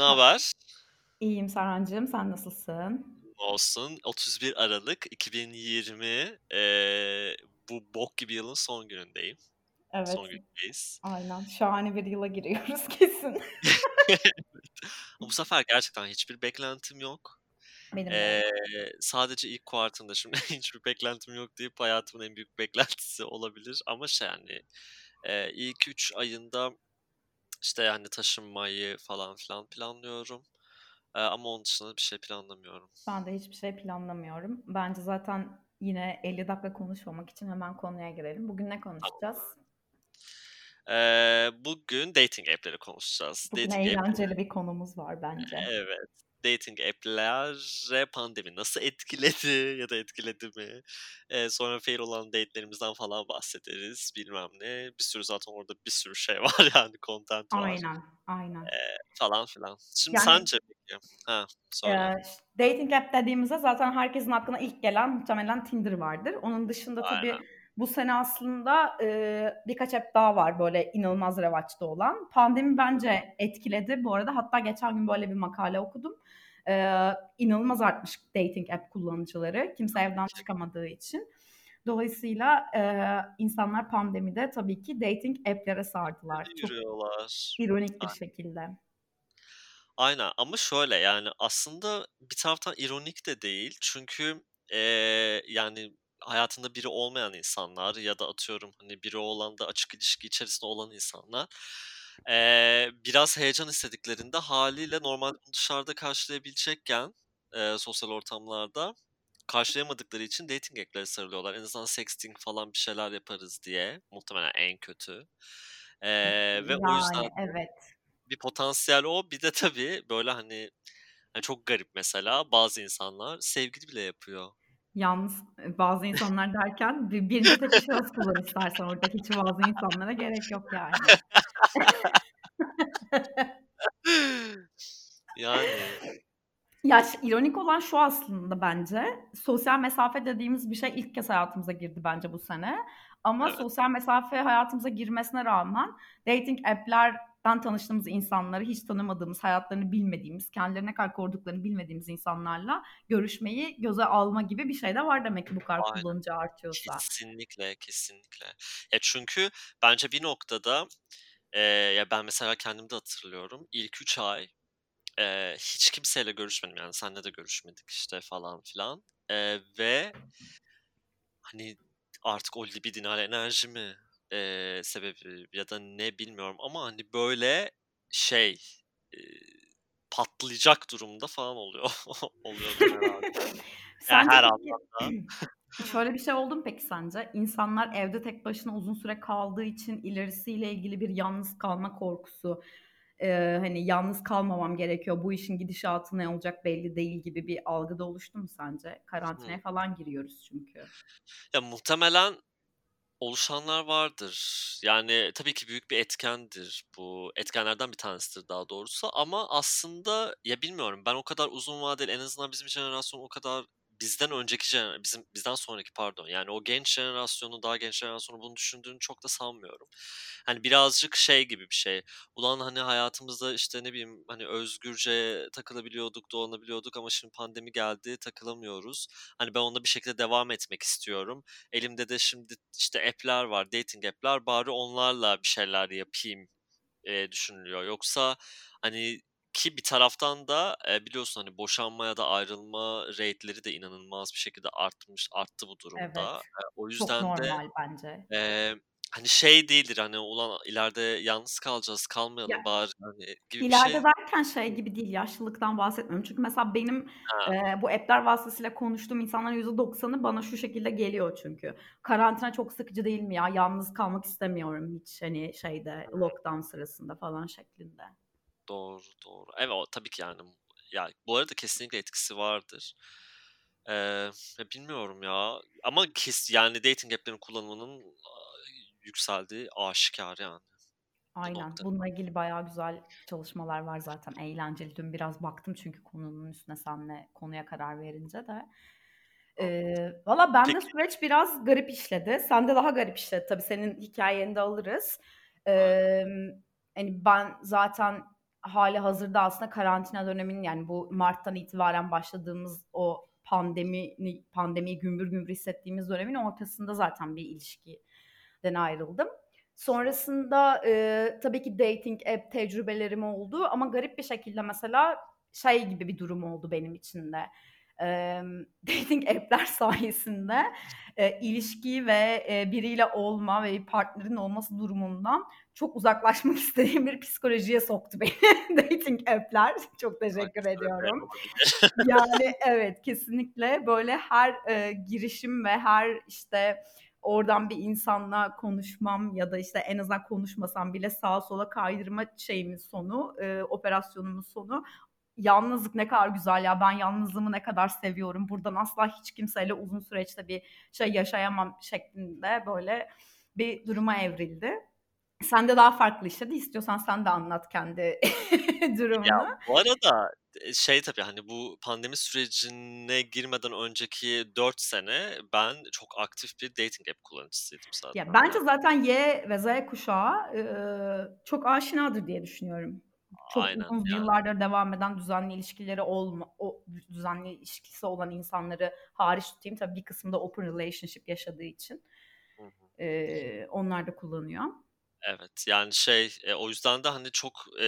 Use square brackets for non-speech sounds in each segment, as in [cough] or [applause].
Ne haber? İyiyim Serhancığım, sen nasılsın? Olsun. 31 Aralık 2020 eee, bu bok gibi yılın son günündeyim. Son Evet, günündeyiz. aynen. Şahane bir yıla giriyoruz [laughs] kesin. [laughs] Bu sefer gerçekten hiçbir beklentim yok. Benim yok. sadece ilk kuartında şimdi [laughs] hiçbir beklentim yok deyip hayatımın en büyük beklentisi olabilir ama şey yani eee, ilk 3 ayında işte yani taşınmayı falan filan planlıyorum. Eee, ama onun dışında bir şey planlamıyorum. Ben de hiçbir şey planlamıyorum. Bence zaten yine 50 dakika konuşmamak için hemen konuya girelim. Bugün ne konuşacağız? Eee, bugün dating app'leri konuşacağız. Bugün Dating app'leri eğlenceli bir konumuz var bence. Evet. Dating app'lere pandemi nasıl etkiledi [laughs] ya da etkiledi mi? Eee, sonra fail olan date'lerimizden falan bahsederiz. Bilmem ne. Bir sürü zaten orada bir sürü şey [laughs] var yani content var. Aynen, aynen. Eee, falan filan. Şimdi Yani sence? Ha, söyle. eee, dating app dediğimizde zaten herkesin aklına ilk gelen muhtemelen Tinder vardır. Onun dışında tabii Aynen. Bu sene aslında eee, birkaç app daha var böyle inanılmaz revaçta olan. Pandemi bence etkiledi bu arada. Hatta geçen gün böyle bir makale okudum. Eee inanılmaz artmış dating app kullanıcıları. Kimse evden çıkamadığı için. Dolayısıyla eee, insanlar pandemide tabii ki dating app'lere sardılar. Hadi Çok yürüyorlar. ironik bir Aynen. şekilde. Aynen ama şöyle yani aslında bir taraftan ironik de değil. Çünkü eee, yani hayatında biri olmayan insanlar ya da atıyorum hani biri olan da açık ilişki içerisinde olan insanlar eee, biraz heyecan istediklerinde haliyle normalde bunu dışarıda karşılayabilecekken eee, sosyal ortamlarda karşılayamadıkları için dating app'lere sarılıyorlar. En azından sexting falan bir şeyler yaparız diye. Muhtemelen en kötü. Eee, ve o yüzden Yani de evet. bir potansiyel o. Bir de tabii böyle hani, hani çok garip mesela bazı insanlar sevgili bile yapıyor. Yalnız e, bazı insanlar derken bir, birinci tek şahıs kullan istersen orada hiç bazı insanlara gerek yok yani. [laughs] Yani. Ya ironik olan şu aslında bence sosyal mesafe dediğimiz bir şey ilk kez hayatımıza girdi bence bu sene. Ama Evet. sosyal mesafe hayatımıza girmesine rağmen dating app'lerden tanıştığımız insanları hiç tanımadığımız, hayatlarını bilmediğimiz, kendilerine ne kadar koruduklarını bilmediğimiz insanlarla görüşmeyi göze alma gibi bir şey de var demek ki bu kadar Aynen. kullanıcı artıyorsa. Kesinlikle, kesinlikle. Ya çünkü bence bir noktada eee, ya ben mesela kendimde hatırlıyorum. İlk 3 ay eee, hiç kimseyle görüşmedim. Yani seninle de görüşmedik işte falan filan. Eee, ve hani artık o libidinal enerji mi eee, sebebi ya da ne bilmiyorum ama hani böyle şey eee, patlayacak durumda falan oluyor [laughs] oluyordum herhalde. [laughs] Yani her anlamda. [clears throat] şöyle bir şey oldu mu peki sence? İnsanlar evde tek başına uzun süre kaldığı için ilerisiyle ilgili bir yalnız kalma korkusu, eee, hani yalnız kalmamam gerekiyor, bu işin gidişatı ne olacak belli değil gibi bir algı da oluştu mu sence? Karantinaya falan giriyoruz çünkü. Ya muhtemelen oluşanlar vardır. Yani tabii ki büyük bir etkendir bu. Etkenlerden bir tanesidir daha doğrusu ama aslında ya bilmiyorum ben o kadar uzun vadeli en azından bizim jenerasyon o kadar bizden önceki bizim bizden sonraki pardon yani o genç jenerasyonu daha genç jenerasyonu bunu düşündüğünü çok da sanmıyorum. Hani birazcık şey gibi bir şey. Ulan hani hayatımızda işte ne bileyim hani özgürce takılabiliyorduk, dolanabiliyorduk ama şimdi pandemi geldi, takılamıyoruz. Hani ben onda bir şekilde devam etmek istiyorum. Elimde de şimdi işte app'ler var, dating app'ler. Bari onlarla bir şeyler yapayım eee, düşünülüyor. Yoksa hani ki bir taraftan da e, biliyorsun hani boşanma ya da ayrılma rate'leri de inanılmaz bir şekilde artmış, arttı bu durumda. Evet. E, o Çok yüzden de normal bence. e, hani şey değildir hani ulan ileride yalnız kalacağız, Ya kalmayalım bari hani gibi bir İleride şey. derken şey gibi değil, yaşlılıktan bahsetmiyorum. Çünkü mesela benim Ha. eee, bu app'ler vasıtasıyla konuştuğum insanların %90'ı bana şu şekilde geliyor çünkü. Karantina çok sıkıcı değil mi ya? Yalnız kalmak istemiyorum hiç hani şeyde lockdown sırasında falan şeklinde. Doğru, doğru. Evet tabii ki yani ya bu arada kesinlikle etkisi vardır. Ya bilmiyorum ya ama kes yani dating app'lerin kullanımının yükseldiği aşikar yani bu Aynen. noktada. Bununla ilgili bayağı güzel çalışmalar var zaten. Eğlenceli. Dün biraz baktım çünkü konunun üstüne senle konuya karar verince de. Eee valla bende Peki. süreç biraz garip işledi. Sende daha garip işledi tabii. Senin hikayeni de alırız. Emm, hani ben zaten hali hazırda aslında karantina döneminin yani bu Mart'tan itibaren başladığımız o pandemi pandemiyi gümbür gümbür hissettiğimiz dönemin ortasında zaten bir ilişkiden ayrıldım. Sonrasında e, tabii ki dating app tecrübelerim oldu ama garip bir şekilde mesela şey gibi bir durum oldu benim için de. E, [laughs] dating app'ler sayesinde e, ilişki ve e, biriyle olma ve bir partnerin olması durumundan çok uzaklaşmak [laughs] istediğim bir psikolojiye soktu beni [laughs] dating app'ler. Çok teşekkür ediyorum. yani evet kesinlikle böyle her e, girişim ve her işte oradan bir insanla konuşmam ya da işte en azından konuşmasam bile sağa sola kaydırma şeyimin sonu, e, operasyonumun sonu yalnızlık ne kadar güzel ya ben yalnızlığımı ne kadar seviyorum buradan asla hiç kimseyle uzun süreçte bir şey yaşayamam şeklinde böyle bir duruma evrildi. Sen de daha farklı işledi. İstiyorsan sen de anlat kendi [laughs] durumunu. Ya bu arada şey tabii hani bu pandemi sürecine girmeden önceki 4 sene ben çok aktif bir dating app kullanıcısıydım zaten. Ya bence zaten Y ve Z kuşağı e, çok aşinadır diye düşünüyorum. Çok Aynen, uzun yani. yıllardır devam eden düzenli ilişkileri olma, o düzenli ilişkisi olan insanları hariç tutayım. Tabii bir kısmında open relationship yaşadığı için. Hı hı. E, onlar da kullanıyor. Evet yani şey e, o yüzden de hani çok e,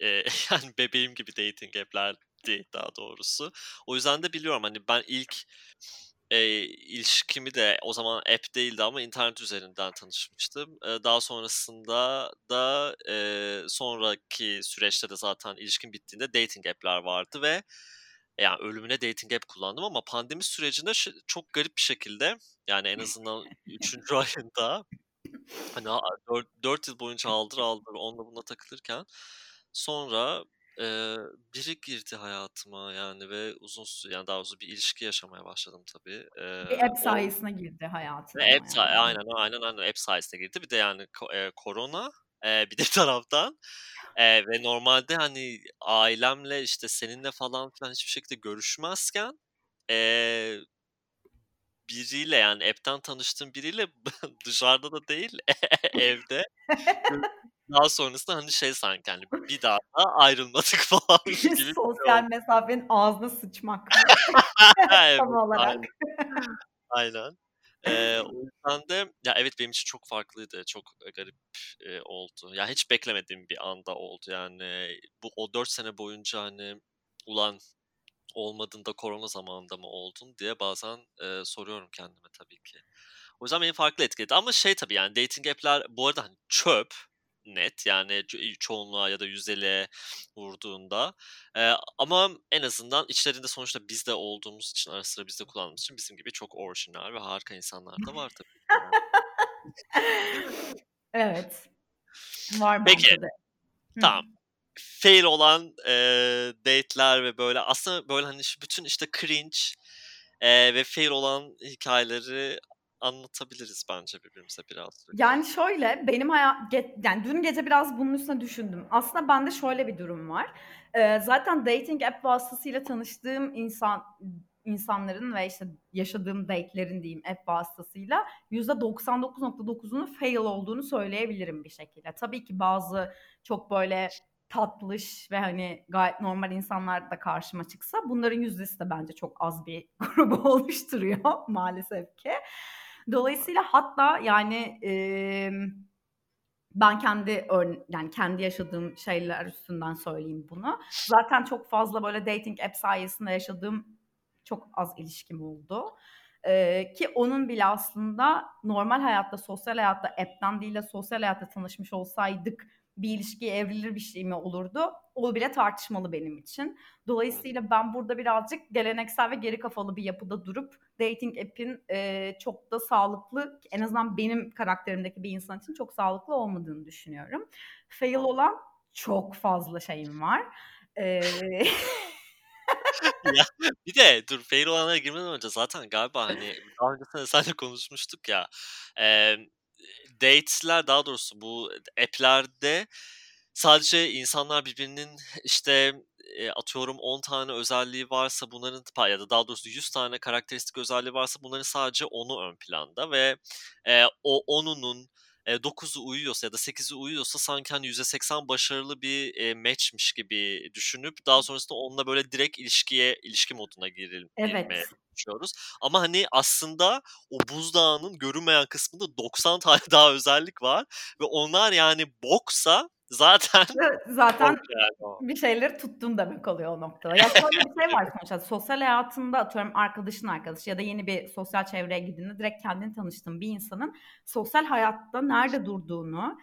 e, [laughs] yani bebeğim gibi dating app'lerdi daha doğrusu. O yüzden de biliyorum hani ben ilk e, ilişkimi de o zaman app değildi ama internet üzerinden tanışmıştım. E, daha sonrasında da e, sonraki süreçte de zaten ilişkim bittiğinde dating app'ler vardı ve yani ölümüne dating app kullandım ama pandemi sürecinde çok garip bir şekilde yani en azından 3. [laughs] ayında Hani 4, 4 yıl boyunca aldır aldır onunla buna takılırken sonra e, biri girdi hayatıma yani ve uzun süre yani daha doğrusu bir ilişki yaşamaya başladım tabii. Bir app sayesinde girdi hayatına. App yani. say aynen aynen aynen app sayesinde girdi. Bir de yani e, korona e, bir de [laughs] taraftan e, ve normalde hani ailemle işte seninle falan filan hiçbir şekilde görüşmezken e, biriyle yani app'ten tanıştığım biriyle [laughs] dışarıda da değil [laughs] evde daha sonrasında hani şey sanki hani bir daha da ayrılmadık [laughs] falan gibi. Sosyal mesafenin ağzına sıçmak. [laughs] evet, Tam olarak. Aynen. aynen. Ee, o yüzden de ya evet benim için çok farklıydı. Çok garip e, oldu. Ya hiç beklemediğim bir anda oldu yani. Bu o dört sene boyunca hani ulan olmadığında korona zamanında mı oldun diye bazen e, soruyorum kendime tabii ki. O yüzden beni farklı etkiledi. Ama şey tabii yani dating app'ler bu arada hani çöp net yani çoğunluğa ya da yüzele vurduğunda. Ee, ama en azından içlerinde sonuçta biz de olduğumuz için ara sıra biz de kullandığımız için bizim gibi çok orijinal ve harika insanlar da var tabii. [laughs] evet. Var Peki. De. Tamam fail olan e, date'ler ve böyle aslında böyle hani bütün işte cringe e, ve fail olan hikayeleri anlatabiliriz bence birbirimize biraz. Yani şöyle benim hayat yani dün gece biraz bunun üstüne düşündüm. Aslında bende şöyle bir durum var. Ee, zaten dating app vasıtasıyla tanıştığım insan insanların ve işte yaşadığım date'lerin diyeyim app vasıtasıyla %99.9'unun fail olduğunu söyleyebilirim bir şekilde. Tabii ki bazı çok böyle tatlış ve hani gayet normal insanlar da karşıma çıksa bunların yüzdesi de bence çok az bir [laughs] grubu oluşturuyor maalesef ki. Dolayısıyla hatta yani e, ben kendi yani kendi yaşadığım şeyler üstünden söyleyeyim bunu. Zaten çok fazla böyle dating app sayesinde yaşadığım çok az ilişkim oldu. Ee, ki onun bile aslında normal hayatta, sosyal hayatta app'ten değil de sosyal hayatta tanışmış olsaydık bir ilişkiye evrilir bir şey mi olurdu? O bile tartışmalı benim için. Dolayısıyla ben burada birazcık geleneksel ve geri kafalı bir yapıda durup dating app'in e, çok da sağlıklı, en azından benim karakterimdeki bir insan için çok sağlıklı olmadığını düşünüyorum. Fail olan çok fazla şeyim var. Ee... ya, bir de dur fail olanlara girmeden önce zaten galiba hani daha önce seninle konuşmuştuk ya. E, date'ler daha doğrusu bu app'lerde sadece insanlar birbirinin işte e, atıyorum 10 tane özelliği varsa bunların ya da daha doğrusu 100 tane karakteristik özelliği varsa bunların sadece onu ön planda ve e, o onunun e, 9'u uyuyorsa ya da 8'i uyuyorsa sanki hani %80 başarılı bir e, matchmiş gibi düşünüp daha sonrasında onunla böyle direkt ilişkiye ilişki moduna giril, girmeye Evet. Çalışıyoruz. Ama hani aslında o buzdağının görünmeyen kısmında 90 [laughs] tane daha özellik var ve onlar yani boksa zaten zaten yani bir şeyleri tuttun demek oluyor o noktada. Ya şöyle bir şey var [laughs] sonuçta sosyal hayatında atıyorum arkadaşın arkadaşı ya da yeni bir sosyal çevreye gittiğinde direkt kendini tanıştığın bir insanın sosyal hayatta nerede durduğunu,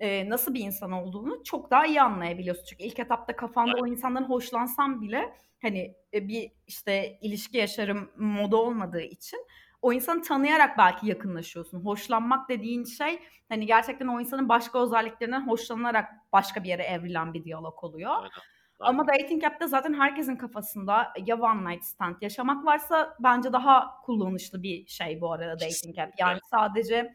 e, nasıl bir insan olduğunu çok daha iyi anlayabiliyorsun. Çünkü ilk etapta kafanda o insandan hoşlansan bile hani e, bir işte ilişki yaşarım modu olmadığı için o insanı tanıyarak belki yakınlaşıyorsun. Hoşlanmak dediğin şey hani gerçekten o insanın başka özelliklerinden hoşlanarak başka bir yere evrilen bir diyalog oluyor. Aynen. Ama Aynen. dating app'te zaten herkesin kafasında ya one night stand yaşamak varsa bence daha kullanışlı bir şey bu arada dating app. Yani sadece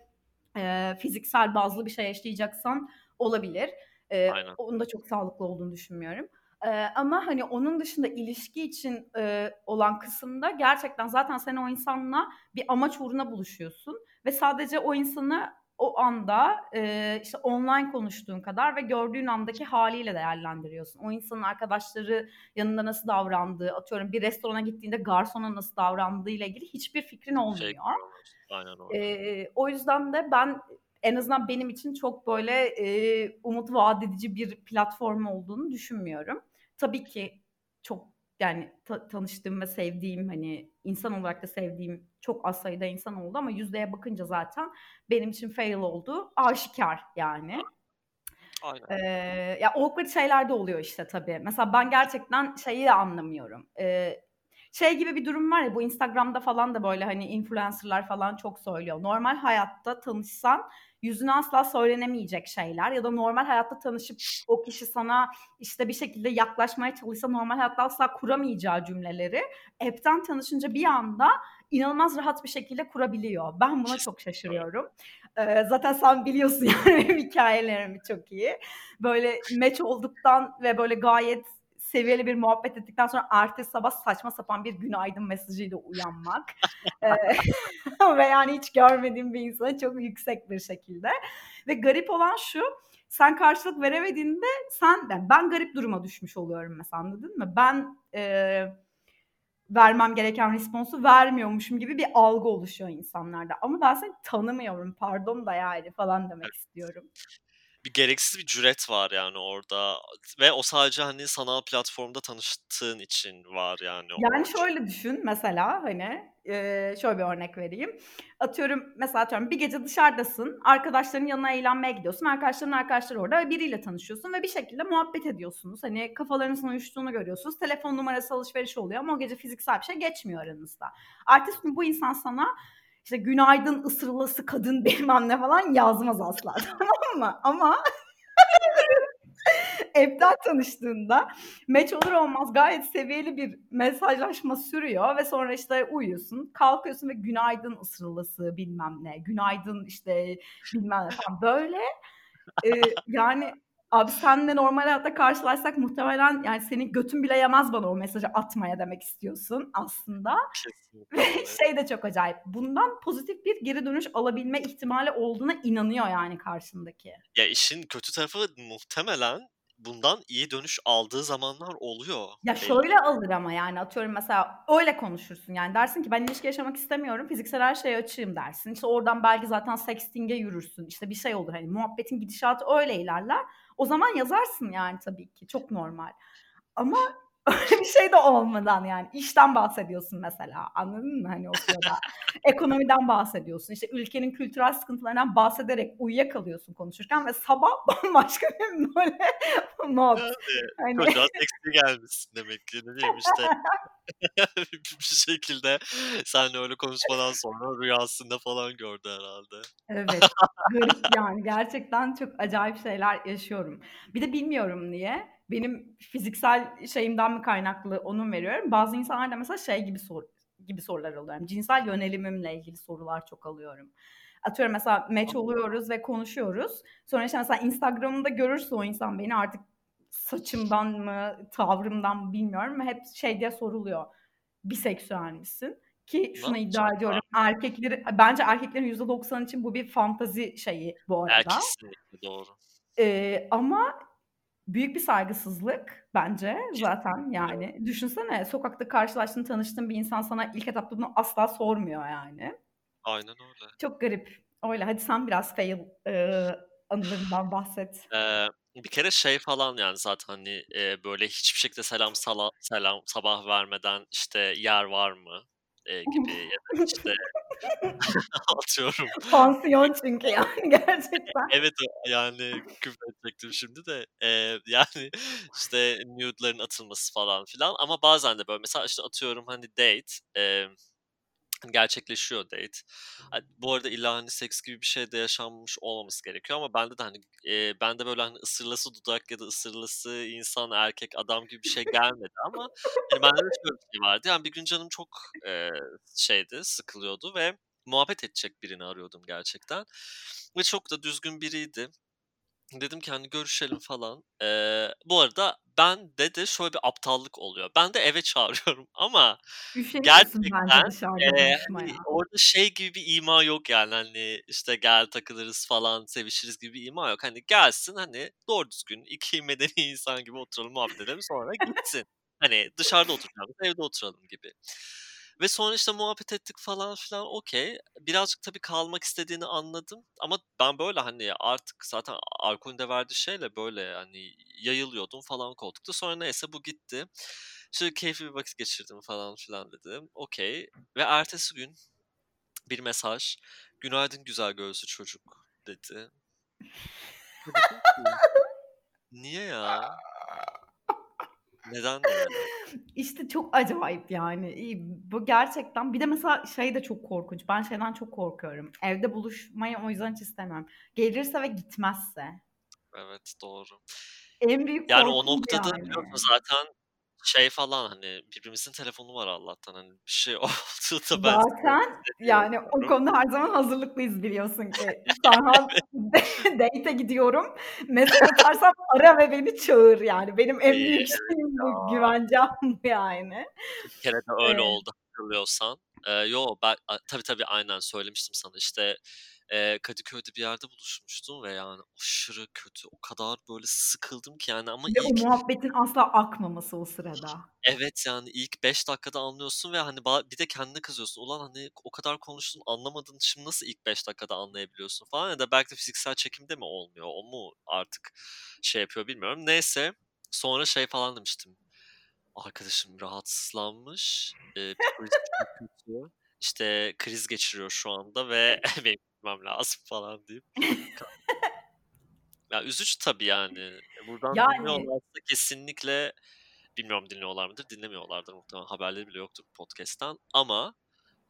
e, fiziksel bazlı bir şey yaşayacaksan olabilir. E, Aynen. onun da çok sağlıklı olduğunu düşünmüyorum. E, ama hani onun dışında ilişki için e, olan kısımda gerçekten zaten sen o insanla bir amaç uğruna buluşuyorsun ve sadece o insanı o anda e, işte online konuştuğun kadar ve gördüğün andaki haliyle değerlendiriyorsun. O insanın arkadaşları yanında nasıl davrandığı, atıyorum bir restorana gittiğinde garsona nasıl davrandığı ile ilgili hiçbir fikrin olmuyor. Şey. Aynen öyle. E, o yüzden de ben en azından benim için çok böyle e, umut vaat edici bir platform olduğunu düşünmüyorum. Tabii ki çok yani ta- tanıştığım ve sevdiğim hani insan olarak da sevdiğim çok az sayıda insan oldu ama yüzdeye bakınca zaten benim için fail oldu. Aşikar yani. Aynen. Ee, ya awkward şeyler de oluyor işte tabii. Mesela ben gerçekten şeyi anlamıyorum. Ee, şey gibi bir durum var ya bu Instagram'da falan da böyle hani influencerlar falan çok söylüyor. Normal hayatta tanışsan yüzüne asla söylenemeyecek şeyler ya da normal hayatta tanışıp o kişi sana işte bir şekilde yaklaşmaya çalışsa normal hayatta asla kuramayacağı cümleleri app'ten tanışınca bir anda inanılmaz rahat bir şekilde kurabiliyor. Ben buna çok şaşırıyorum. Ee, zaten sen biliyorsun [laughs] yani benim hikayelerimi çok iyi. Böyle match olduktan ve böyle gayet seviyeli bir muhabbet ettikten sonra ertesi sabah saçma sapan bir günaydın mesajıyla uyanmak. [laughs] ee, [laughs] ve yani hiç görmediğim bir insana çok yüksek bir şekilde. Ve garip olan şu, sen karşılık veremediğinde sen, yani ben garip duruma düşmüş oluyorum mesela anladın mı? Ben e, vermem gereken responsu vermiyormuşum gibi bir algı oluşuyor insanlarda. Ama ben seni tanımıyorum pardon da yani falan demek istiyorum. Bir gereksiz bir cüret var yani orada ve o sadece hani sanal platformda tanıştığın için var yani. Yani o. şöyle düşün mesela hani e, şöyle bir örnek vereyim. Atıyorum mesela atıyorum bir gece dışarıdasın arkadaşların yanına eğlenmeye gidiyorsun arkadaşların arkadaşları orada ve biriyle tanışıyorsun ve bir şekilde muhabbet ediyorsunuz. Hani kafalarınızın uyuştuğunu görüyorsunuz. Telefon numarası alışveriş oluyor ama o gece fiziksel bir şey geçmiyor aranızda. Ertesi gün bu insan sana işte günaydın ısırılası kadın [laughs] bilmem ne falan yazmaz asla [laughs] tamam mı? Ama [laughs] app'ten tanıştığında match olur olmaz gayet seviyeli bir mesajlaşma sürüyor ve sonra işte uyuyorsun kalkıyorsun ve günaydın ısırılası bilmem ne günaydın işte bilmem ne falan böyle e, yani Abi senle normal hayatta karşılaşsak muhtemelen yani senin götün bile yemez bana o mesajı atmaya demek istiyorsun aslında. Kesinlikle. Şey de çok acayip. Bundan pozitif bir geri dönüş alabilme ihtimali olduğuna inanıyor yani karşındaki. Ya işin kötü tarafı muhtemelen bundan iyi dönüş aldığı zamanlar oluyor. Ya şöyle alır ama yani atıyorum mesela öyle konuşursun yani dersin ki ben ilişki yaşamak istemiyorum fiziksel her şeye açığım dersin. İşte oradan belki zaten sexting'e yürürsün işte bir şey olur hani muhabbetin gidişatı öyle ilerler. O zaman yazarsın yani tabii ki çok normal. Ama öyle bir şey de olmadan yani işten bahsediyorsun mesela anladın mı hani o sırada [laughs] ekonomiden bahsediyorsun işte ülkenin kültürel sıkıntılarından bahsederek uyuyakalıyorsun konuşurken ve sabah [laughs] bambaşka bir böyle [laughs] mod. Yani, Hani çocuğa seksi gelmişsin demek ki ne bileyim işte bir şekilde senle öyle konuşmadan sonra rüyasında falan gördü herhalde. Evet. Garip yani gerçekten çok acayip şeyler yaşıyorum. Bir de bilmiyorum niye. Benim fiziksel şeyimden mi kaynaklı onu veriyorum. Bazı insanlar da mesela şey gibi sor gibi sorular alıyorum. Cinsel yönelimimle ilgili sorular çok alıyorum. Atıyorum mesela match oluyoruz ve konuşuyoruz. Sonra işte mesela Instagram'da görürse o insan beni artık saçımdan mı, tavrımdan mı bilmiyorum. Hep şey diye soruluyor. Biseksüel misin? Ki şunu iddia ediyorum erkekleri bence erkeklerin %90 için bu bir fantazi şeyi bu arada. kesinlikle doğru. Eee, ama büyük bir saygısızlık bence zaten yani. Düşünsene sokakta karşılaştığın, tanıştığın bir insan sana ilk etapta bunu asla sormuyor yani. Aynen öyle. Çok garip. Öyle. Hadi sen biraz fail, eee, anılarından bahset. Eee, bir kere şey falan yani zaten, hani, eee, böyle hiçbir şekilde selam sala selam sabah vermeden, işte, yer var mı, eee, gibi ya da, işte, [laughs] [laughs] atıyorum Pansiyon çünkü yani gerçekten. Evet, yani küfür edecektim şimdi de, eee, [laughs] yani, işte, nude'ların atılması falan filan ama bazen de böyle mesela, işte, atıyorum, hani, date, emm, gerçekleşiyor date. Bu arada illa, hani, seks gibi bir şey de yaşanmış olmaması gerekiyor ama bende de, hani, eee, bende böyle, hani, ısırılası dudak ya da ısırılası insan, erkek, adam gibi bir şey gelmedi ama, hani, bende de şöyle bir şey vardı. Yani bir gün canım çok, eee, şeydi, sıkılıyordu ve muhabbet edecek birini arıyordum gerçekten ve çok da düzgün biriydi. Dedim ki, hani, görüşelim falan. Eee, bu arada bende de şöyle bir aptallık oluyor. Ben de eve [laughs] çağırıyorum ama Üşeniyorsun gerçekten, hani, orada şey gibi bir ima yok yani, hani, işte, gel takılırız falan, sevişiriz gibi bir ima yok. Hani, gelsin, hani, doğru düzgün 2 [laughs] medeni insan gibi oturalım, muhabbet edelim, sonra gitsin. Hani, dışarıda oturacağımıza evde oturalım gibi. Ve sonra, işte, muhabbet ettik falan filan, okay. Birazcık tabii kalmak istediğini anladım ama ben böyle, hani, artık zaten alkolün de verdiği şeyle böyle, hani, yayılıyordum falan koltukta. Sonra neyse bu gitti. Şöyle keyifli bir vakit geçirdim falan filan dedim. Okay. Ve ertesi gün bir mesaj, "Günaydın güzel gözlü çocuk." dedi. [laughs] Niye ya? Neden yani? İşte, çok acayip yani. Bu gerçekten bir de mesela şey de çok korkunç. Ben şeyden çok korkuyorum. Evde buluşmayı o yüzden hiç istemem. Gelirse ve gitmezse. Evet, doğru. En büyük Yani o noktada yani. zaten şey falan, hani, birbirimizin telefonu var Allah'tan, hani, bir şey [laughs] olduğunda ben Zaten [laughs] yani o konuda her zaman hazırlıklıyız biliyorsun ki. [laughs] Serhan date'e gidiyorum. Mesaj atarsam ara ve beni çağır yani. Benim en büyük evet şeyim bu, güvencem yani. Bir kere de öyle Eee oldu hatırlıyorsan. Eee, yo, ben tabii, tabii, aynen söylemiştim sana. İşte, eee, Kadıköy'de bir yerde buluşmuştum ve yani aşırı kötü, o kadar böyle sıkıldım ki yani ama Ve o ilk muhabbetin asla akmaması o sırada. Evet, yani ilk 5 dakikada anlıyorsun ve, hani, bir de kendine kızıyorsun. Ulan, hani, o kadar konuştun, anlamadın, şimdi nasıl ilk 5 dakikada anlayabiliyorsun falan ya da belki de fiziksel çekim de mi olmuyor? O mu artık şey yapıyor bilmiyorum. Neyse, sonra şey falan demiştim. Arkadaşım rahatsızlanmış, kötü, işte, kriz geçiriyor şu anda ve [laughs] benim gitmem lazım [laughs] falan deyip [laughs] Ya, üzücü tabii yani. E, buradan Yani dinliyorlarsa kesinlikle bilmiyorum dinliyorlar mıdır? Dinlemiyorlardır muhtemelen. Haberleri bile yoktur bu podcast'ten ama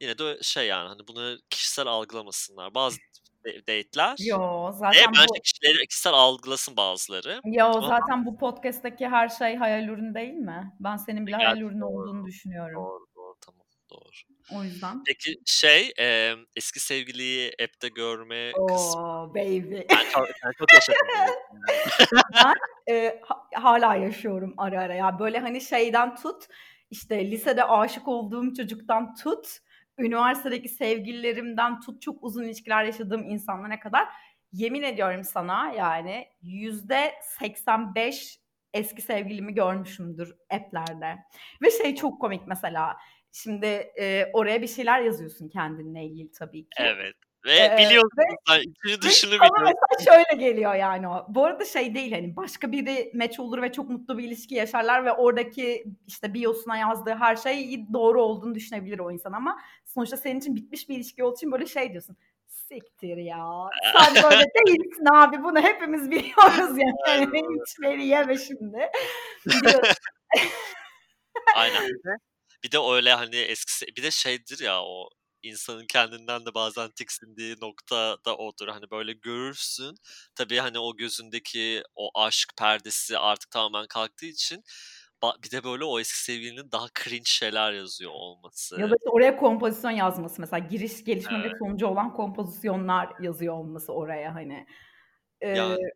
yine de şey yani, hani, bunu kişisel algılamasınlar. Bazı date'ler Yo, zaten bence bu kişileri kişisel algılasın bazıları Yo, ama zaten bu podcast'teki her şey hayal ürünü değil mi? Ben senin bile hayal ürünü olduğunu düşünüyorum. Tamam, doğru. O yüzden. Peki şey, emm, eski sevgiliyi app'te görme kısmı Oh, baby. Sen çok sen çok yani. [laughs] Ben, eee, ha hâlâ yaşıyorum ara ara. Ya, böyle, hani, şeyden tut, işte, lisede aşık olduğum çocuktan tut, üniversitedeki sevgililerimden tut, çok uzun ilişkiler yaşadığım insanlara kadar yemin ediyorum sana, yani %85 eski sevgilimi görmüşümdür app'lerde ve şey çok komik mesela, şimdi, eee, oraya bir şeyler yazıyorsun kendinle ilgili tabii ki. Evet ve Eee, biliyorsun ve içini dışını biliyorsun. mesela şöyle geliyor yani o. Bu arada şey değil, hani, başka biri match olur ve çok mutlu bir ilişki yaşarlar ve oradaki, işte, biosuna yazdığı her şey doğru olduğunu düşünebilir o insan ama sonuçta senin için bitmiş bir ilişki olduğu için böyle şey diyorsun, "Siktir ya, sen böyle [laughs] değilsin abi, bunu hepimiz biliyoruz [laughs] yani, linçleri yeme şimdi." [laughs] Aynen. Bir de öyle, hani, eski se bir de şeydir ya o insanın kendinden de bazen tiksindiği nokta da odur. Hani, böyle görürsün, tabii, hani, o gözündeki o aşk perdesi artık tamamen kalktığı için bir de böyle o eski sevgilinin daha cringe şeyler yazıyor olması. Ya da işte oraya kompozisyon yazması mesela giriş, gelişme ve Evet. sonucu olan kompozisyonlar yazıyor olması oraya, hani. Eee Yani.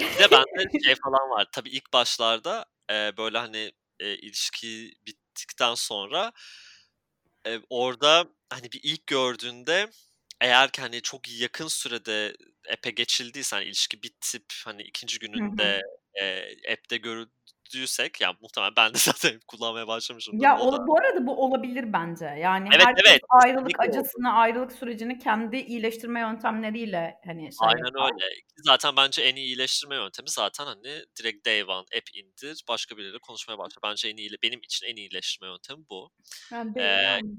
Bir de bende [laughs] şey falan var. Tabii ilk başlarda, eee, böyle, hani, eee, ilişki bittikten sonra Eee, orada, hani, bir ilk gördüğünde eğer ki, hani, çok yakın sürede app'e geçildiyse, hani, ilişki bitip, hani, 2. Hı hı. gününde, eee, app'te görüldüysek ya muhtemelen ben de [laughs] zaten kullanmaya başlamışımdır. Ya, O da bu arada bu olabilir bence. Yani Evet, herkes evet. ayrılık Kesinlikle olur. acısını, ayrılık sürecini kendi iyileştirme yöntemleriyle, hani, şey Aynen yapar. öyle. Zaten bence en iyi iyileştirme yöntemi zaten, hani, direkt day one app indir, başka biriyle konuşmaya başla. Bence en iyi benim için en iyi iyileştirme yöntemi bu. Ben de Eee, yani.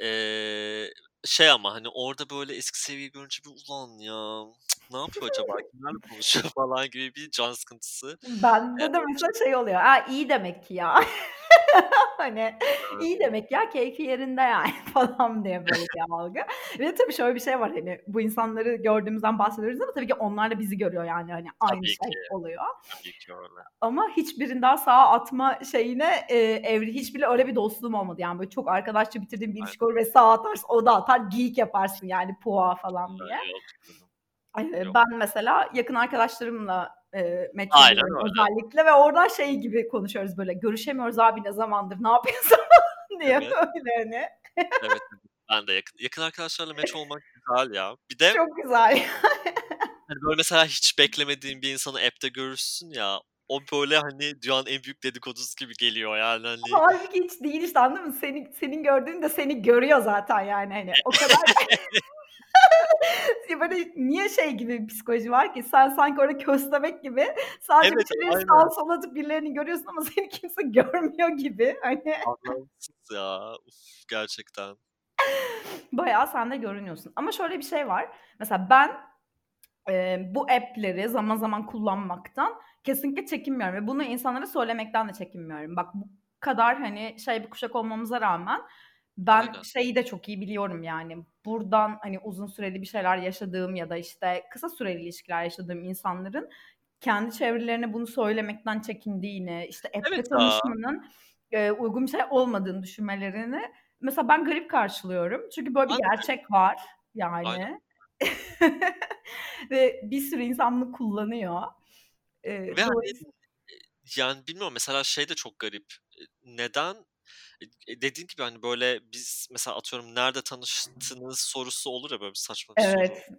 eee, şey ama, hani, orada böyle eski sevgili görünce bir ulan ya, ne yapıyor acaba, kimlerle [laughs] konuşuyor? [laughs] falan gibi bir can sıkıntısı, Bende de mesela şey oluyor, a, iyi demek ki ya. [laughs] [laughs] Hani, iyi demek ya, keyfi yerinde yani [laughs] falan diye böyle bir algı. Ve tabii şöyle bir şey var, hani, bu insanları gördüğümüzden bahsediyoruz ama tabii ki onlar da bizi görüyor yani, hani, aynı Tabii ki. şey oluyor. Tabii ki öyle. Ama hiçbirinden sağa atma şeyine, eee, evri hiçbiriyle öyle bir dostluğum olmadı. Yani, böyle çok arkadaşça bitirdiğim bir ilişki olur ve sağa atarsın, o da atar, geyik yaparsın yani puha falan diye. Yok. ben mesela yakın arkadaşlarımla, match Aynen öyle. özellikle ve oradan şey gibi konuşuyoruz böyle, "Görüşemiyoruz abi ne zamandır, ne yapıyorsun?" [laughs] diye Evet. böyle hani. Evet, ben de yakın yakın arkadaşlarla match olmak güzel ya. Bir de Çok güzel. hani, böyle mesela hiç beklemediğin bir insanı app'te görürsün ya, o böyle, hani, dünyanın en büyük dedikodusu gibi geliyor yani, hani. Hâlbuki hiç değil işte, anladın mı? Senin senin gördüğün de seni görüyor zaten yani, hani, o kadar [laughs] Ya, böyle niye şey gibi bir psikoloji var ki, sen sanki orada köstebek gibi sadece Evet, sağa aynen. sola atıp birilerini görüyorsun ama seni kimse [laughs] görmüyor gibi, hani. Anlamsız ya. Uf, gerçekten. Bayağı sen de görünüyorsun ama şöyle bir şey var. Mesela ben, eee, bu app'leri zaman zaman kullanmaktan kesinlikle çekinmiyorum ve bunu insanlara söylemekten de çekinmiyorum. Bak bu kadar, hani, şey bir kuşak olmamıza rağmen ben Aynen. şeyi de çok iyi biliyorum yani, buradan, hani, uzun süreli bir şeyler yaşadığım ya da, işte, kısa süreli ilişkiler yaşadığım insanların kendi çevrelerine bunu söylemekten çekindiğini, işte, app'te Evet tanışmanın, eee, uygun bir şey olmadığını düşünmelerini mesela ben garip karşılıyorum. Çünkü böyle bir garip gerçek var Aynen. yani [laughs] ve bir sürü insan bunu kullanıyor. Eee, Ve, hani, dolayıs eee, yani, bilmiyorum mesela şey de çok garip. Neden? Eee, dediğin gibi, hani, böyle biz mesela atıyorum nerede tanıştınız sorusu olur ya, böyle bir saçma bir soru. Evet.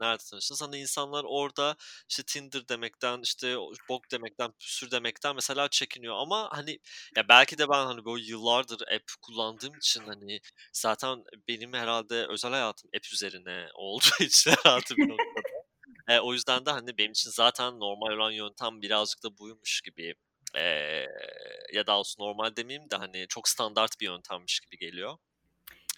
Nerede tanıştınız? Hani, insanlar orada, işte, Tinder demekten, işte, bok demekten, püsür demekten mesela çekiniyor ama, hani, ya belki de ben, hani, böyle yıllardır app kullandığım için, hani, zaten benim herhâlde özel hayatım app üzerine olduğu [laughs] için herhâlde bir noktada. Eee, o yüzden de, hani, benim için zaten normal olan yöntem birazcık da buymuş gibi, eee, ya daha doğrusu normal demeyeyim de, hani, çok standart bir yöntemmiş gibi geliyor.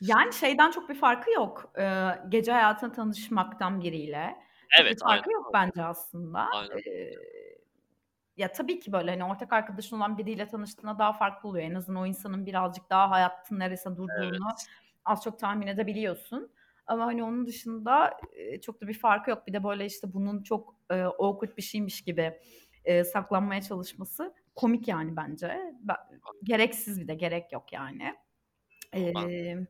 Yani, şeyden çok bir farkı yok, eee, gece hayatında tanışmaktan biriyle. Çok bir Evet, aynen farkı yok bence aslında. Aynen öyle. ya, tabii ki, böyle, hani, ortak arkadaşın olan biriyle tanıştığında daha farklı oluyor. En azından o insanın birazcık daha hayatın neresinde durduğunu Evet. az çok tahmin edebiliyorsun ama, hani, onun dışında, çok da bir farkı yok. Bir de, böyle, işte, bunun çok, eee, awkward bir şeymiş gibi, eee, saklanmaya çalışması komik yani bence. Ben gereksiz bir de, gerek yok yani. Emm,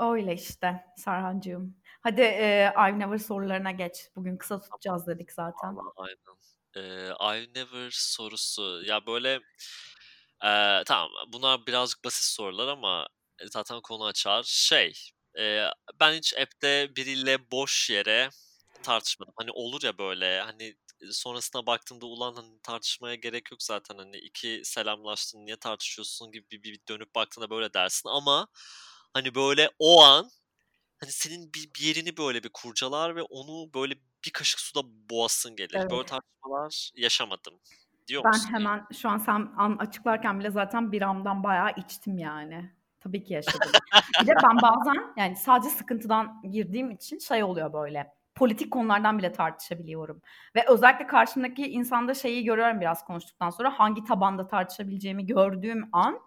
öyle işte Serhancığım. Hadi, eee, I've Never sorularına geç. Bugün kısa tutacağız dedik zaten. Aynen. Eee, I've never sorusu, ya, böyle, eee, tamam bunlar birazcık basit sorular ama, eee, zaten konu açar. Şey, eee, ben hiç app'te biriyle boş yere tartışmadım. Hani, olur ya böyle, hani, sonrasına baktığında ulan, hani, tartışmaya gerek yok zaten, hani, 2 selamlaştın, niye tartışıyorsun gibi bir bir dönüp baktığında böyle dersin ama, hani, böyle o an, hani, senin bir bir yerini böyle bir kurcalar ve onu böyle bir kaşık suda boğasın gelir. Böyle Evet. tartışmalar yaşamadım. Diyor Ben musun hemen şu an sen an açıklarken bile zaten biramdan bayağı içtim yani. Tabii ki yaşadım. Bir de ben bazen, yani, sadece sıkıntıdan girdiğim için şey oluyor böyle, politik konulardan bile tartışabiliyorum ve özellikle karşımdaki insanda şeyi görüyorum biraz konuştuktan sonra, hangi tabanda tartışabileceğimi gördüğüm an,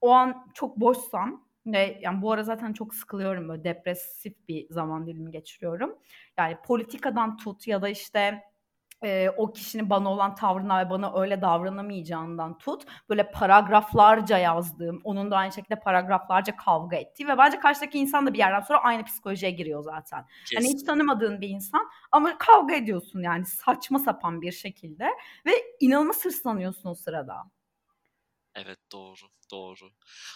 o an çok boşsam ve, yani, bu ara zaten çok sıkılıyorum, böyle depresif bir zaman dilimi geçiriyorum. Yani, politikadan tut ya da, işte, eee, o kişinin bana olan tavrına ve bana öyle davranamayacağından tut, böyle paragraflarca yazdığım, onun da aynı şekilde paragraflarca kavga ettiği ve bence karşıdaki insan da bir yerden sonra aynı psikolojiye giriyor zaten. Hani, hiç Kesin. tanımadığın bir insan ama kavga ediyorsun, yani, saçma sapan bir şekilde ve inanılmaz hırslanıyorsun o sırada. Evet, doğru, doğru.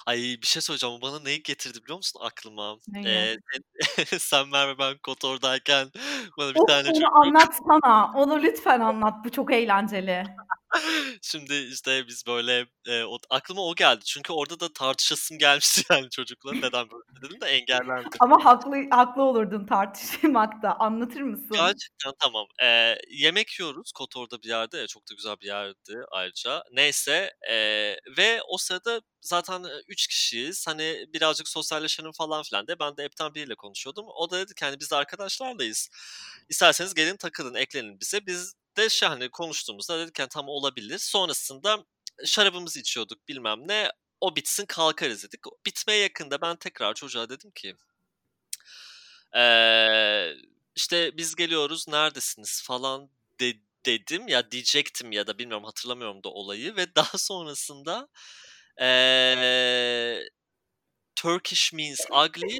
Ay, bir şey söyleyeceğim. O bana neyi getirdi biliyor musun aklıma? Neyi? Eee, sen [laughs] sen Merve ben KOTOR'dayken [laughs] bana bir Of, tane çocuk [laughs] anlatsana. Onu lütfen anlat. Bu çok eğlenceli. Şimdi, işte, biz böyle, eee, o aklıma o geldi. Çünkü orada da tartışasım gelmişti yani çocukla. Neden böyle dedim de engellendim. Ama haklı haklı olurdun tartışmakta. Anlatır mısın? Gerçekten tamam. Eee, yemek yiyoruz KOTOR'da bir yerde. Çok da güzel bir yerdi ayrıca. Neyse, eee, ve o sırada zaten, eee, 3 kişiyiz. Hani, birazcık sosyalleşelim falan filan diye ben de app'ten biriyle konuşuyordum. O da dedi ki, hani, "Biz arkadaşlarlayız. İsterseniz gelin takılın, eklenin bize." Biz de şey, hani, konuştuğumuzda dedik ki, hani, "Tamam, olabilir." Sonrasında şarabımızı içiyorduk bilmem ne. O bitsin kalkarız dedik. Bitmeye yakında ben tekrar çocuğa dedim ki eee, işte, "Biz geliyoruz, neredesiniz?" falan de dedim ya diyecektim ya da bilmiyorum hatırlamıyorum da olayı ve [laughs] daha sonrasında, eee, "Turkish means ugly"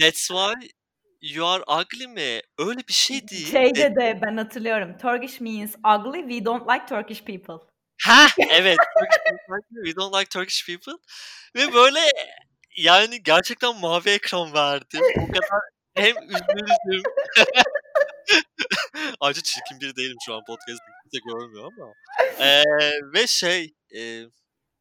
"That's why you are ugly" mi? Öyle bir şey değil Şey dedi. dedi, ben hatırlıyorum. "Turkish means ugly, we don't like Turkish people." Heh! Evet. "Turkish means ugly, we don't like Turkish people" ve böyle, yani, gerçekten mavi ekran verdim. O kadar hem üzüldüm [laughs] Ayrıca çirkin biri değilim şu an podcast'te kimse görmüyor ama. Eee, ve şey, eee,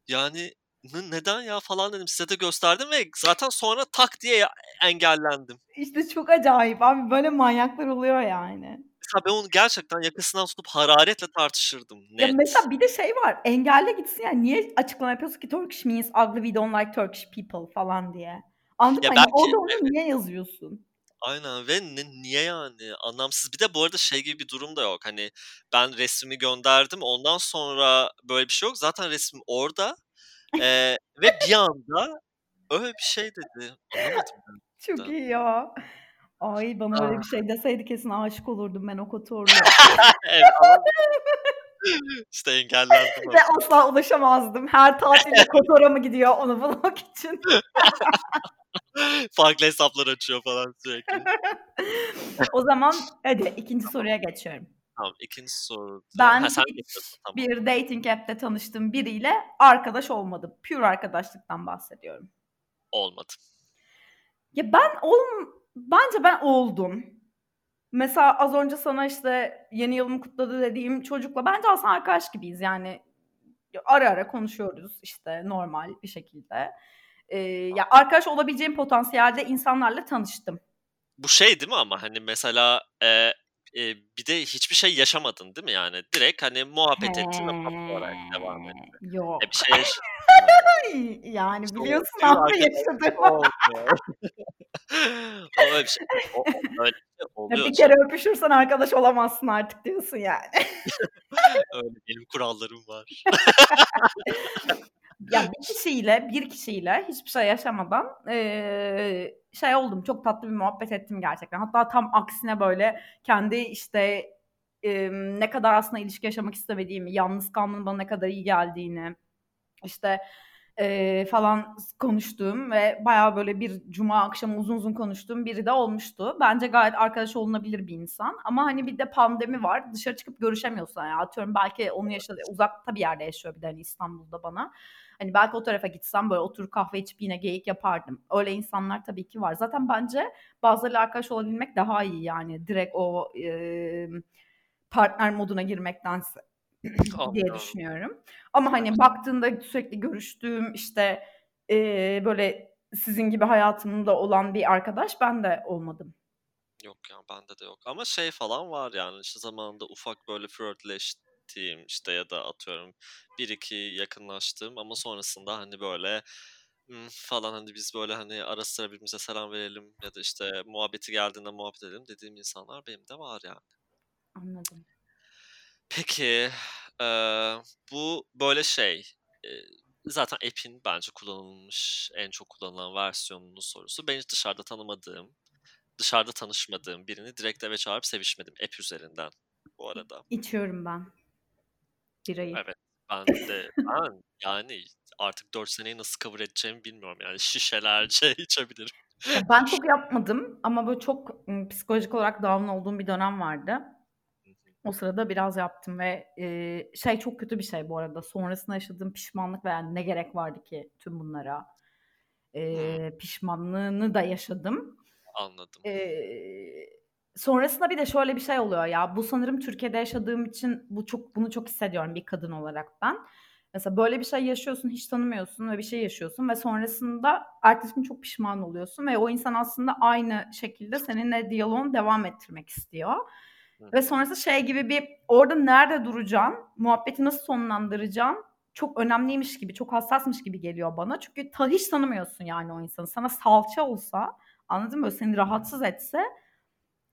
yani, "N neden ya?" falan dedim. Size de gösterdim ve zaten sonra tak diye ya engellendim. İşte, çok acayip abi. Böyle manyaklar oluyor yani. Mesela ben onu gerçekten yakasından tutup hararetle tartışırdım. Ya, Net. mesela bir de şey var, engelle gitsin yani. Niye açıklama yapıyorsun ki "Turkish means ugly, we don't like Turkish people" falan diye? Anladın Ya, mı? Belki orada onu niye yazıyorsun? Aynen ve ne niye yani? Anlamsız. Bir de bu arada şey gibi bir durum da yok. Hani, ben resmimi gönderdim. Ondan sonra böyle bir şey yok. Zaten resmim orada, eee, ve bir anda öyle bir şey dedi. Anlamadım [laughs] Çok gerçekten. iyi ya. Ay, bana öyle Ah. bir şey deseydi kesin aşık olurdum ben o [laughs] KOTOR'luya. Evet ama [laughs] İşte engellendim Ve asla ulaşamazdım. Her tatilde KOTOR'a mı gidiyor onu bulmak için? Farklı hesaplar açıyor falan sürekli. [laughs] O zaman hadi 2. soruya geçiyorum. Tamam, 2. soru Ben Ha, sen. Tamam. bir dating app'te tanıştığım biriyle arkadaş olmadım. Pure arkadaşlıktan bahsediyorum. Olmadı. Ya, ben olm bence ben oldum. Mesela az önce sana, işte, yeni yılımı kutladı dediğim çocukla bence aslında arkadaş gibiyiz. Yani, ara ara konuşuyoruz, işte, normal bir şekilde. Eee, ya, arkadaş olabileceğim potansiyelde insanlarla tanıştım. Bu şey değil mi ama, hani, mesela, eee, eee, bir de hiçbir şey yaşamadın değil mi yani? Direkt, hani, muhabbet ettin ve olarak devam etti. Yok. E, bir şey yaş [laughs] Yani, İşte biliyorsun arkadaşlık yaşadığımı. [laughs] öyle bir şey. O öyle şey oluyor bir kere öpüşürsen arkadaş olamazsın artık diyorsun yani. [laughs] Öyle, benim kurallarım var. Ya, [laughs] bir kişiyle bir kişiyle hiçbir şey yaşamadan, eee, şey oldum, çok tatlı bir muhabbet ettim gerçekten. Hatta tam aksine, böyle, kendi, işte, emm, ne kadar aslında ilişki yaşamak istemediğimi, yalnız kalmanın bana ne kadar iyi geldiğini, işte, eee, falan konuştuğum ve bayağı, böyle, bir cuma akşamı uzun uzun konuştuğum biri de olmuştu. Bence gayet arkadaş olunabilir bir insan ama, hani, bir de pandemi var. Dışarı çıkıp görüşemiyorsun. Yani, atıyorum belki onun yaşadığı uzakta bir yerde yaşıyor bir de, hani, İstanbul'da bana. Hani, belki o tarafa gitsem, böyle, oturup kahve içip yine geyik yapardım. Öyle insanlar tabii ki var. Zaten bence bazılarıyla arkadaş olabilmek daha iyi yani. Direkt o, emm, partner moduna girmektense diye düşünüyorum. Ama, hani, baktığında sürekli görüştüğüm, işte, eee, böyle, sizin gibi hayatımda olan bir arkadaş ben de olmadım. Yok ya, bende de yok ama şey falan var yani, işte, zamanında ufak, böyle, flörtleştiğim, işte, ya da atıyorum 1-2 yakınlaştığım ama sonrasında, hani, böyle, ımm, falan, hani, biz, böyle, hani, ara sıra birbirimize selam verelim ya da, işte, muhabbeti geldiğinde muhabbet edelim dediğim insanlar benim de var yani. Anladım. Peki, eee, bu, böyle, şey, eee, zaten app'in bence kullanılmış en çok kullanılan versiyonunun sorusu. Ben hiç dışarıda tanımadığım, dışarıda tanışmadığım birini direkt eve çağırıp sevişmedim app üzerinden bu arada. İçiyorum ben. Birayı. Evet, ben de ben, yani, artık 4 seneyi nasıl cover edeceğimi bilmiyorum yani şişelerce [laughs] içebilirim. Ben çok yapmadım ama, böyle, çok, psikolojik olarak down olduğum bir dönem vardı. O sırada biraz yaptım ve e, şey çok kötü bir şey bu arada. Sonrasında yaşadığım pişmanlık ve yani ne gerek vardı ki tüm bunlara. E, pişmanlığını da yaşadım. Anladım. E, sonrasında bir de şöyle bir şey oluyor ya. Bu sanırım Türkiye'de yaşadığım için bu çok bunu çok hissediyorum bir kadın olarak ben. Mesela böyle bir şey yaşıyorsun, hiç tanımıyorsun ve bir şey yaşıyorsun ve sonrasında ertesi gün çok pişman oluyorsun ve o insan aslında aynı şekilde seninle diyaloğunu devam ettirmek istiyor. Ve sonrası şey gibi bir orada nerede duracaksın, muhabbeti nasıl sonlandıracaksın çok önemliymiş gibi, çok hassasmış gibi geliyor bana. Çünkü ta, hiç tanımıyorsun yani o insanı. Sana salça olsa, anladın mı? Seni rahatsız etse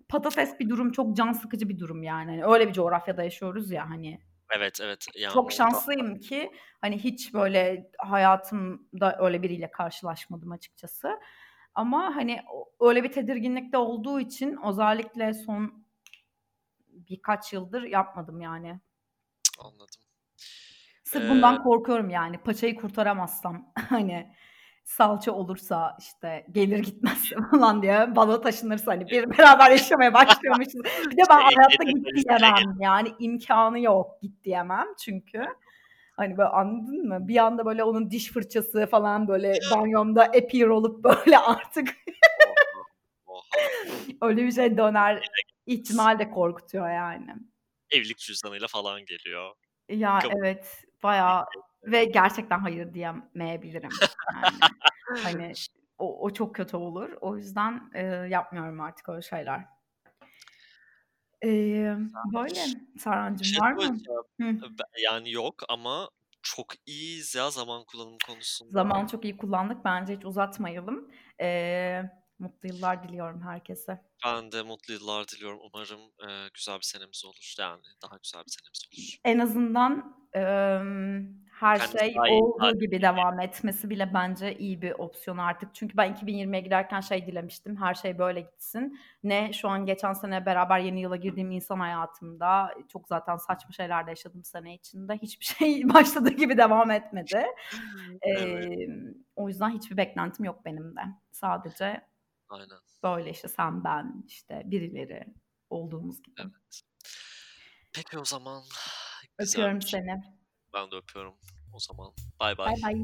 patates bir durum, çok can sıkıcı bir durum yani. Hani öyle bir coğrafyada yaşıyoruz ya hani. Evet evet. Yani çok şanslıyım ki hani hiç böyle hayatımda öyle biriyle karşılaşmadım açıkçası. Ama hani öyle bir tedirginlikte olduğu için özellikle son birkaç yıldır yapmadım yani. Anladım. Sırf bundan korkuyorum yani. Paçayı kurtaramazsam [laughs] hani salça olursa işte gelir gitmez [laughs] falan diye bana taşınırsa hani bir beraber yaşamaya başlıyormuşuz. Bir de ben hayatta git diyemem yani imkanı yok git diyemem çünkü. Hani böyle anladın mı? Bir anda böyle onun diş fırçası falan böyle banyomda epir olup böyle [laughs] artık öyle bir şey döner ihtimal de korkutuyor yani. Evlilik cüzdanıyla falan geliyor. Ya Kabul. evet bayağı ve gerçekten hayır diyemeyebilirim. Yani, hani o, o çok kötü olur. O yüzden e, yapmıyorum artık öyle şeyler. E, böyle Sarhancığım şey var mı? Yani yok ama çok iyiyiz ya zaman kullanımı konusunda. Zaman çok iyi kullandık. Bence hiç uzatmayalım. E, mutlu yıllar diliyorum herkese. Ben de mutlu yıllar diliyorum. Umarım e, güzel bir senemiz olur. Yani daha güzel bir senemiz olur. En azından e, her Kendisi şey olduğu gibi devam etmesi bile bence iyi bir opsiyon artık. Çünkü ben 2020'ye girerken şey dilemiştim. Her şey böyle gitsin. Ne şu an geçen sene beraber yeni yıla girdiğim insan hayatımda çok zaten saçma şeyler de yaşadım sene içinde. Hiçbir [laughs] şey başladığı gibi devam etmedi. [laughs] evet. ee, o yüzden hiçbir beklentim yok benim de. Sadece Aynen. Böyle işte sen ben işte birileri olduğumuz gibi. Evet. Peki o zaman. Öpüyorum seni. Ben de öpüyorum o zaman. Bay bay. Bay bay.